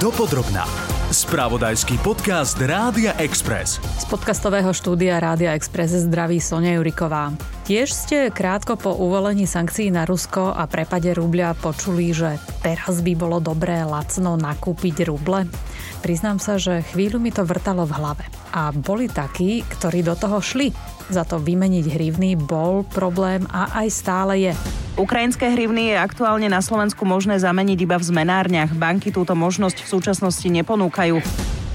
Dopodrobná. Spravodajský podcast Rádia Express. Z podcastového štúdia Rádia Express zdraví Sonia Juriková. Tiež ste krátko po uvolení sankcií na Rusko a prepade rubľa počuli, že teraz by bolo dobré lacno nakúpiť ruble? Priznám sa, že chvíľu mi to vrtalo v hlave. A boli takí, ktorí do toho šli. Za to vymeniť hrivny bol problém a aj stále je. Ukrajinské hrivny je aktuálne na Slovensku možné zameniť iba v zmenárniach. Banky túto možnosť v súčasnosti neponúkajú.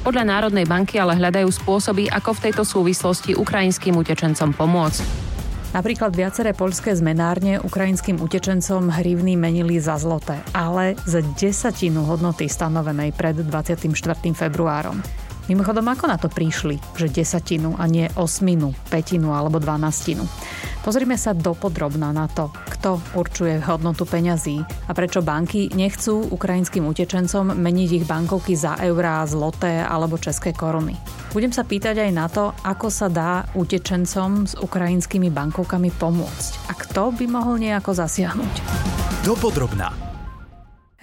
Podľa Národnej banky ale hľadajú spôsoby, ako v tejto súvislosti ukrajinským utečencom pomôcť. Napríklad viaceré poľské zmenárne ukrajinským utečencom hrivny menili za zloté, ale za desatinu hodnoty stanovenej pred 24. februárom. Mimochodom, ako na to prišli, že desatinu a nie osminu, petinu alebo dvanastinu? Pozrime sa dopodrobná na to, kto určuje hodnotu peňazí a prečo banky nechcú ukrajinským utečencom meniť ich bankovky za eurá, zloté alebo české koruny. Budem sa pýtať aj na to, ako sa dá utečencom s ukrajinskými bankovkami pomôcť a kto by mohol nejako zasiahnuť. Dopodrobná.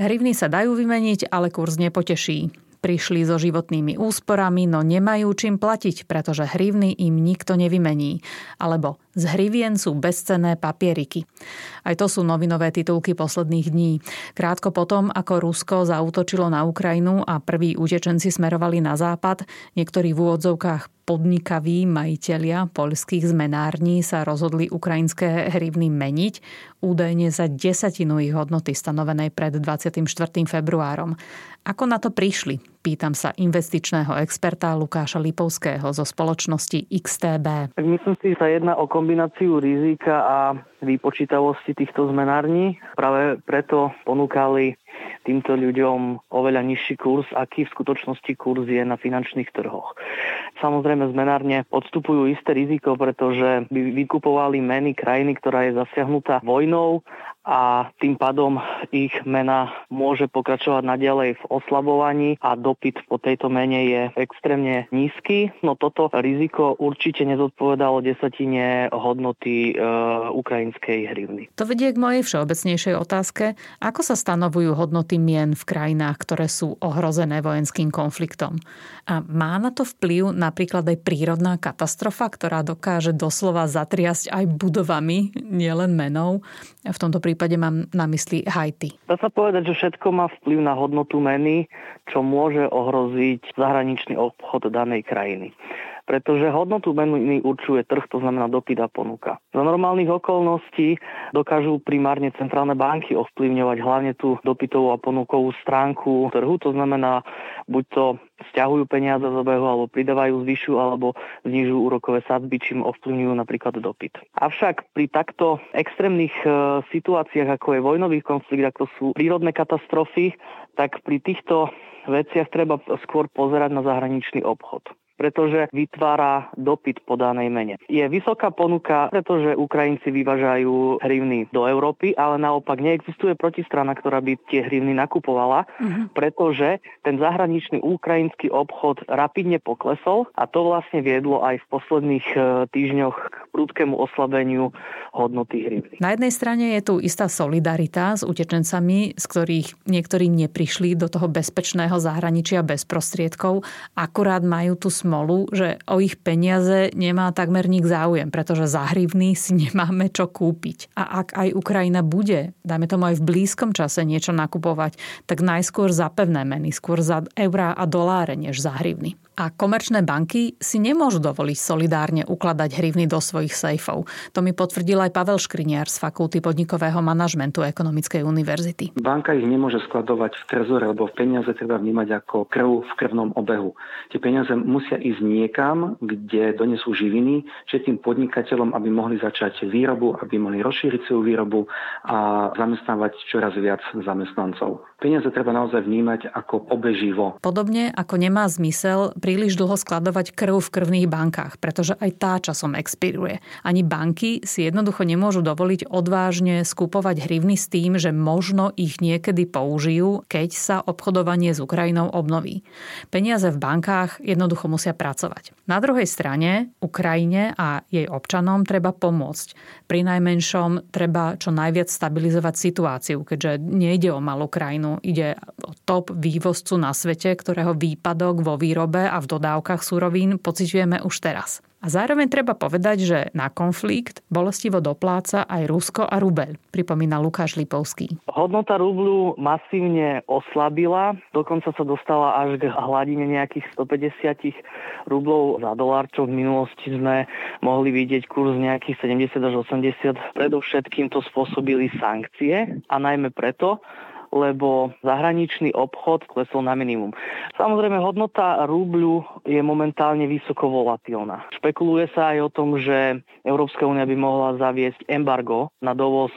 Hrivny sa dajú vymeniť, ale kurz nepoteší prišli so životnými úsporami, no nemajú čím platiť, pretože hrivny im nikto nevymení. Alebo z hrivien sú bezcenné papieriky. Aj to sú novinové titulky posledných dní. Krátko potom, ako Rusko zautočilo na Ukrajinu a prví utečenci smerovali na západ, niektorí v úvodzovkách podnikaví majitelia poľských zmenární sa rozhodli ukrajinské hrivny meniť, údajne za desatinu ich hodnoty stanovenej pred 24. februárom. Ako na to prišli? Pýtam sa investičného experta Lukáša Lipovského zo spoločnosti XTB. Myslím si, že sa jedná o kombináciu rizika a výpočítavosti týchto zmenární. Práve preto ponúkali týmto ľuďom oveľa nižší kurz, aký v skutočnosti kurz je na finančných trhoch. Samozrejme zmenárne podstupujú isté riziko, pretože by vykupovali meny krajiny, ktorá je zasiahnutá vojnou a tým pádom ich mena môže pokračovať naďalej v oslabovaní a dopyt po tejto mene je extrémne nízky. No toto riziko určite nezodpovedalo desatine hodnoty e, ukrajinskej hrivny. To vedie k mojej všeobecnejšej otázke. Ako sa stanovujú hodnoty mien v krajinách, ktoré sú ohrozené vojenským konfliktom? A má na to vplyv napríklad aj prírodná katastrofa, ktorá dokáže doslova zatriasť aj budovami, nielen menou? V tomto prípade mám na mysli Haiti. Dá sa povedať, že všetko má vplyv na hodnotu meny, čo môže ohroziť zahraničný obchod danej krajiny pretože hodnotu meny určuje trh, to znamená dopyt a ponuka. Za normálnych okolností dokážu primárne centrálne banky ovplyvňovať hlavne tú dopytovú a ponukovú stránku trhu, to znamená buď to stiahujú peniaze z obehu alebo pridávajú zvyšu alebo znižujú úrokové sadzby, čím ovplyvňujú napríklad dopyt. Avšak pri takto extrémnych e, situáciách, ako je vojnový konflikt, ako sú prírodné katastrofy, tak pri týchto veciach treba skôr pozerať na zahraničný obchod pretože vytvára dopyt po danej mene. Je vysoká ponuka, pretože Ukrajinci vyvážajú hrivny do Európy, ale naopak neexistuje protistrana, ktorá by tie hrivny nakupovala, uh-huh. pretože ten zahraničný ukrajinský obchod rapidne poklesol a to vlastne viedlo aj v posledných e, týždňoch k prudkému oslabeniu hodnoty hrivny. Na jednej strane je tu istá solidarita s utečencami, z ktorých niektorí neprišli do toho bezpečného zahraničia bez prostriedkov, akurát majú smolu smolu, že o ich peniaze nemá takmer nik záujem, pretože za hrivny si nemáme čo kúpiť. A ak aj Ukrajina bude, dajme tomu aj v blízkom čase niečo nakupovať, tak najskôr za pevné meny, skôr za eurá a doláre, než za hrivny. A komerčné banky si nemôžu dovoliť solidárne ukladať hrivny do svojich sejfov. To mi potvrdil aj Pavel Škriniar z Fakulty podnikového manažmentu Ekonomickej univerzity. Banka ich nemôže skladovať v trezore, lebo peniaze treba vnímať ako krv v krvnom obehu. Tie peniaze musia ísť niekam, kde donesú živiny, že tým podnikateľom, aby mohli začať výrobu, aby mohli rozšíriť svoju výrobu a zamestnávať čoraz viac zamestnancov. Peniaze treba naozaj vnímať ako obeživo. Podobne ako nemá zmysel príliš dlho skladovať krv v krvných bankách, pretože aj tá časom expiruje. Ani banky si jednoducho nemôžu dovoliť odvážne skupovať hrivny s tým, že možno ich niekedy použijú, keď sa obchodovanie s Ukrajinou obnoví. Peniaze v bankách jednoducho musia pracovať. Na druhej strane Ukrajine a jej občanom treba pomôcť. Pri najmenšom treba čo najviac stabilizovať situáciu, keďže nejde o malú krajinu ide o top vývozcu na svete, ktorého výpadok vo výrobe a v dodávkach surovín pociťujeme už teraz. A zároveň treba povedať, že na konflikt bolestivo dopláca aj Rusko a rubel, pripomína Lukáš Lipovský. Hodnota rublu masívne oslabila, dokonca sa dostala až k hladine nejakých 150 rublov za dolár, čo v minulosti sme mohli vidieť kurz nejakých 70 až 80. Predovšetkým to spôsobili sankcie a najmä preto, lebo zahraničný obchod klesol na minimum. Samozrejme, hodnota rubľu je momentálne vysoko volatilná. Špekuluje sa aj o tom, že Európska únia by mohla zaviesť embargo na dovoz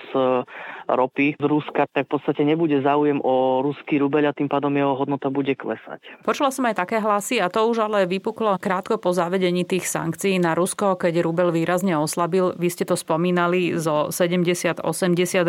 ropy z Ruska, tak v podstate nebude záujem o ruský rubeľ a tým pádom jeho hodnota bude klesať. Počula som aj také hlasy a to už ale vypuklo krátko po zavedení tých sankcií na Rusko, keď rubel výrazne oslabil. Vy ste to spomínali zo 70-80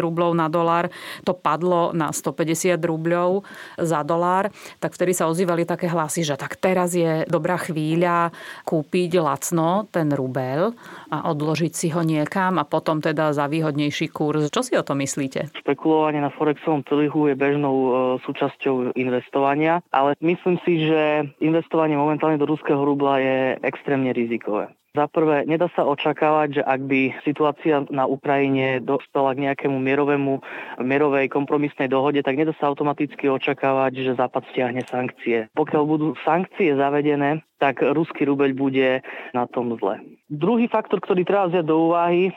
rublov na dolár, to padlo na 150 rubľov za dolár, tak vtedy sa ozývali také hlasy, že tak teraz je dobrá chvíľa kúpiť lacno ten rubel a odložiť si ho niekam a potom teda za výhodnejší kurz. Čo si o to myslíte? Myslíte? Špekulovanie na forexovom trhu je bežnou e, súčasťou investovania, ale myslím si, že investovanie momentálne do ruského rubla je extrémne rizikové. Za prvé, nedá sa očakávať, že ak by situácia na Ukrajine dostala k nejakému mierovému, mierovej kompromisnej dohode, tak nedá sa automaticky očakávať, že Západ stiahne sankcie. Pokiaľ budú sankcie zavedené, tak ruský rubeľ bude na tom zle. Druhý faktor, ktorý treba vziať do úvahy,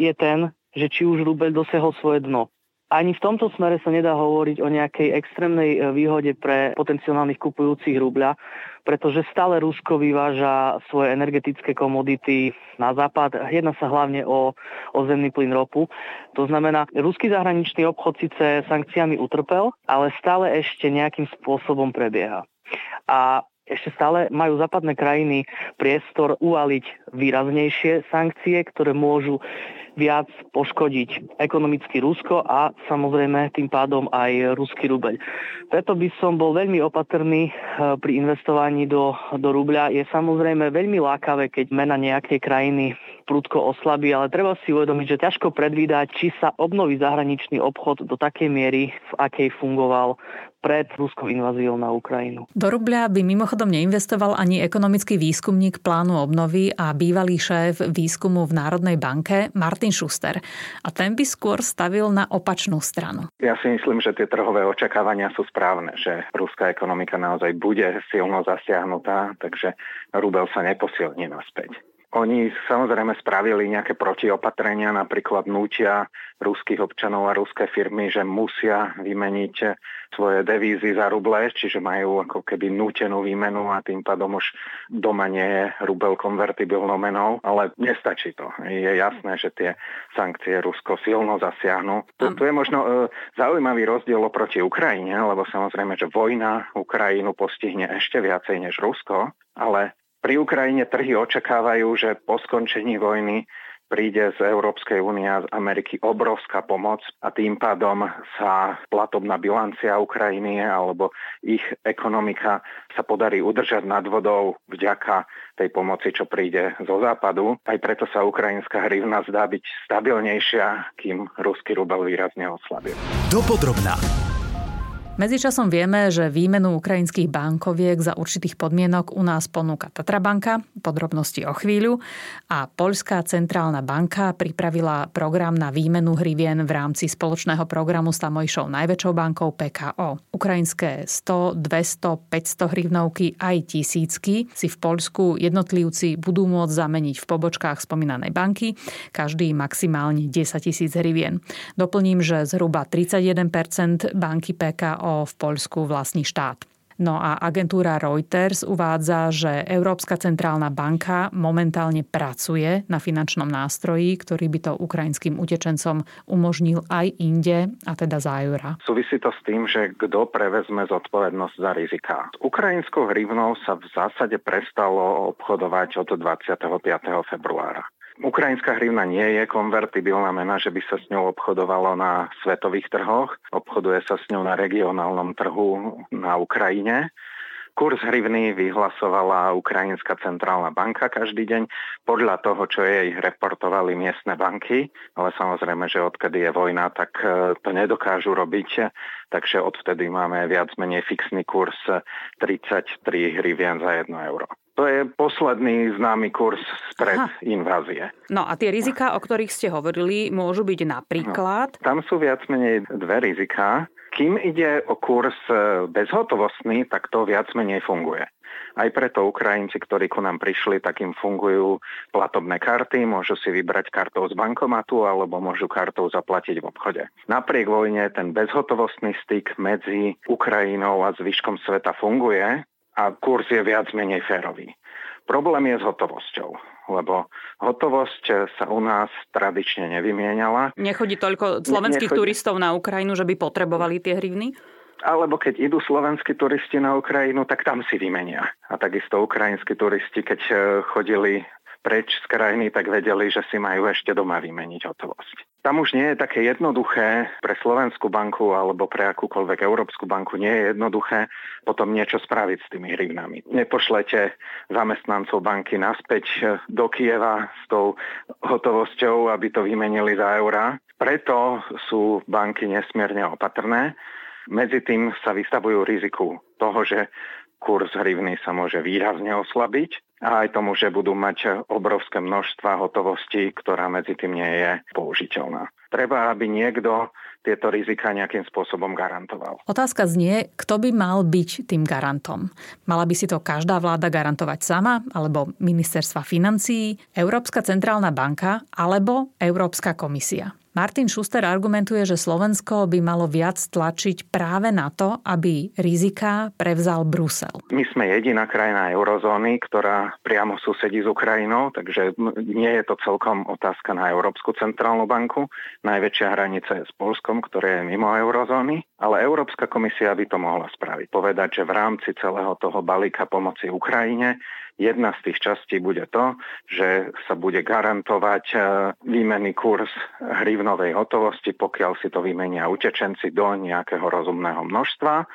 je ten, že či už rubel dosiahol svoje dno. Ani v tomto smere sa nedá hovoriť o nejakej extrémnej e, výhode pre potenciálnych kupujúcich rubľa, pretože stále Rusko vyváža svoje energetické komodity na západ. Jedná sa hlavne o, o zemný plyn ropu. To znamená, ruský zahraničný obchod síce sankciami utrpel, ale stále ešte nejakým spôsobom prebieha. A ešte stále majú západné krajiny priestor uvaliť výraznejšie sankcie, ktoré môžu viac poškodiť ekonomicky Rusko a samozrejme tým pádom aj ruský rubeľ. Preto by som bol veľmi opatrný eh, pri investovaní do, do rubľa. Je samozrejme veľmi lákavé, keď mena nejakej krajiny prudko oslabí, ale treba si uvedomiť, že ťažko predvídať, či sa obnoví zahraničný obchod do takej miery, v akej fungoval pred ruskou inváziou na Ukrajinu. Do rubľa by mimochodom neinvestoval ani ekonomický výskumník plánu obnovy a bývalý šéf výskumu v Národnej banke Martin Schuster. A ten by skôr stavil na opačnú stranu. Ja si myslím, že tie trhové očakávania sú správne, že ruská ekonomika naozaj bude silno zasiahnutá, takže rubel sa neposilní naspäť. Oni samozrejme spravili nejaké protiopatrenia, napríklad nútia ruských občanov a ruské firmy, že musia vymeniť svoje devízy za ruble, čiže majú ako keby nútenú výmenu a tým pádom už doma nie je rubel konvertibilnou menou, ale nestačí to. Je jasné, že tie sankcie Rusko silno zasiahnu. Tu, tu je možno e, zaujímavý rozdiel oproti Ukrajine, lebo samozrejme, že vojna Ukrajinu postihne ešte viacej než Rusko, ale pri Ukrajine trhy očakávajú, že po skončení vojny príde z Európskej únie a z Ameriky obrovská pomoc a tým pádom sa platobná bilancia Ukrajiny alebo ich ekonomika sa podarí udržať nad vodou vďaka tej pomoci, čo príde zo západu. Aj preto sa ukrajinská hrivna zdá byť stabilnejšia, kým ruský rubel výrazne oslabil. Dopodrobná. Medzičasom vieme, že výmenu ukrajinských bankoviek za určitých podmienok u nás ponúka Tatrabanka, podrobnosti o chvíľu, a Poľská centrálna banka pripravila program na výmenu hrivien v rámci spoločného programu s tamojšou najväčšou bankou PKO. Ukrajinské 100, 200, 500 hrivnovky aj tisícky si v Poľsku jednotlivci budú môcť zameniť v pobočkách spomínanej banky, každý maximálne 10 tisíc hrivien. Doplním, že zhruba 31% banky PKO v Poľsku vlastní štát. No a agentúra Reuters uvádza, že Európska centrálna banka momentálne pracuje na finančnom nástroji, ktorý by to ukrajinským utečencom umožnil aj inde, a teda za eura. Súvisí to s tým, že kto prevezme zodpovednosť za rizika. S ukrajinskou hrivnou sa v zásade prestalo obchodovať od 25. februára. Ukrajinská hrivna nie je konvertibilná mena, že by sa s ňou obchodovalo na svetových trhoch. Obchoduje sa s ňou na regionálnom trhu na Ukrajine. Kurs hrivny vyhlasovala Ukrajinská centrálna banka každý deň podľa toho, čo jej reportovali miestne banky, ale samozrejme, že odkedy je vojna, tak e, to nedokážu robiť, takže odvtedy máme viac menej fixný kurz 33 hrivien za 1 euro. To je posledný známy kurz spred Aha. invázie. No a tie rizika, o ktorých ste hovorili, môžu byť napríklad? No, tam sú viac menej dve rizika. Kým ide o kurz e, bezhotovostný, tak to viac menej funguje. Aj preto Ukrajinci, ktorí ku nám prišli, tak im fungujú platobné karty, môžu si vybrať kartou z bankomatu alebo môžu kartou zaplatiť v obchode. Napriek vojne ten bezhotovostný styk medzi Ukrajinou a zvyškom sveta funguje a kurz je viac menej férový. Problém je s hotovosťou, lebo hotovosť sa u nás tradične nevymienala. Nechodí toľko slovenských Nechodí. turistov na Ukrajinu, že by potrebovali tie hrivny? Alebo keď idú slovenskí turisti na Ukrajinu, tak tam si vymenia. A takisto ukrajinskí turisti, keď eh, chodili preč z krajiny, tak vedeli, že si majú ešte doma vymeniť hotovosť. Tam už nie je také jednoduché pre Slovenskú banku alebo pre akúkoľvek Európsku banku nie je jednoduché potom niečo spraviť s tými hrivnami. Nepošlete zamestnancov banky naspäť do Kieva s tou hotovosťou, aby to vymenili za eurá. Preto sú banky nesmierne opatrné. Medzi tým sa vystavujú riziku toho, že kurz hrivny sa môže výrazne oslabiť a aj tomu, že budú mať obrovské množstva hotovosti, ktorá medzi tým nie je použiteľná. Treba, aby niekto tieto rizika nejakým spôsobom garantoval. Otázka znie, kto by mal byť tým garantom. Mala by si to každá vláda garantovať sama, alebo ministerstva financií, Európska centrálna banka, alebo Európska komisia. Martin Schuster argumentuje, že Slovensko by malo viac tlačiť práve na to, aby rizika prevzal Brusel. My sme jediná krajina eurozóny, ktorá priamo susedí s Ukrajinou, takže nie je to celkom otázka na Európsku centrálnu banku. Najväčšia hranica je s Polskom, ktoré je mimo eurozóny, ale Európska komisia by to mohla spraviť. Povedať, že v rámci celého toho balíka pomoci Ukrajine Jedna z tých častí bude to, že sa bude garantovať e, výmenný kurz hrivnovej hotovosti, pokiaľ si to vymenia utečenci do nejakého rozumného množstva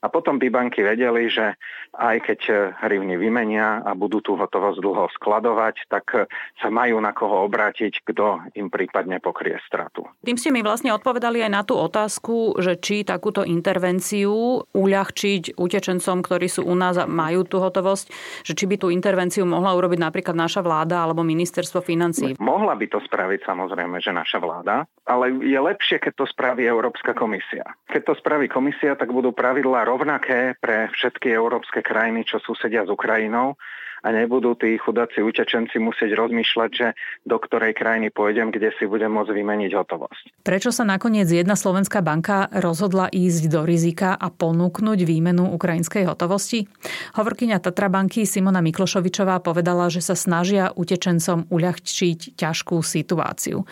a potom by banky vedeli, že aj keď hrivny vymenia a budú tú hotovosť dlho skladovať, tak sa majú na koho obrátiť, kto im prípadne pokrie stratu. Tým ste mi vlastne odpovedali aj na tú otázku, že či takúto intervenciu uľahčiť utečencom, ktorí sú u nás a majú tú hotovosť, že či by tú intervenciu mohla urobiť napríklad naša vláda alebo ministerstvo financí. Mohla by to spraviť samozrejme, že naša vláda, ale je lepšie, keď to spraví Európska komisia. Keď to spraví komisia, tak budú pravidlá rovnaké pre všetky európske krajiny, čo susedia s Ukrajinou a nebudú tí chudáci utečenci musieť rozmýšľať, že do ktorej krajiny pôjdem, kde si budem môcť vymeniť hotovosť. Prečo sa nakoniec jedna slovenská banka rozhodla ísť do rizika a ponúknuť výmenu ukrajinskej hotovosti? Hovorkyňa Tatra banky Simona Miklošovičová povedala, že sa snažia utečencom uľahčiť ťažkú situáciu.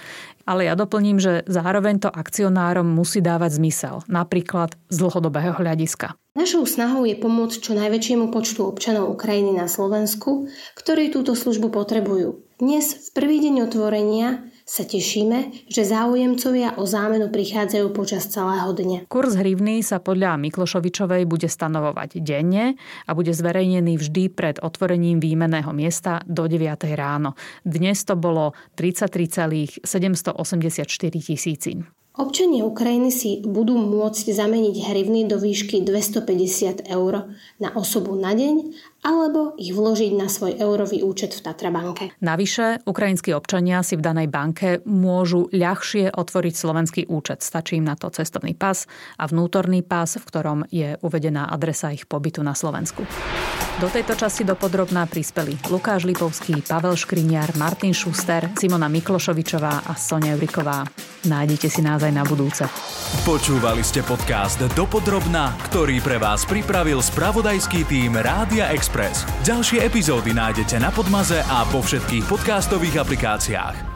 Ale ja doplním, že zároveň to akcionárom musí dávať zmysel, napríklad z dlhodobého hľadiska. Našou snahou je pomôcť čo najväčšiemu počtu občanov Ukrajiny na Slovensku, ktorí túto službu potrebujú. Dnes, v prvý deň otvorenia, sa tešíme, že záujemcovia o zámenu prichádzajú počas celého dňa. Kurs hrivny sa podľa Miklošovičovej bude stanovovať denne a bude zverejnený vždy pred otvorením výmeného miesta do 9. ráno. Dnes to bolo 33,784 tisícin. Občania Ukrajiny si budú môcť zameniť hrivny do výšky 250 eur na osobu na deň alebo ich vložiť na svoj eurový účet v Tatrabanke. Navyše, ukrajinskí občania si v danej banke môžu ľahšie otvoriť slovenský účet. Stačí im na to cestovný pas a vnútorný pas, v ktorom je uvedená adresa ich pobytu na Slovensku. Do tejto časti dopodrobná prispeli Lukáš Lipovský, Pavel Škriniar, Martin Šuster, Simona Miklošovičová a Sonia Juriková. Nájdete si nás aj na budúce. Počúvali ste podcast Dopodrobná, ktorý pre vás pripravil spravodajský tým Rádia Express. Ďalšie epizódy nájdete na Podmaze a vo všetkých podcastových aplikáciách.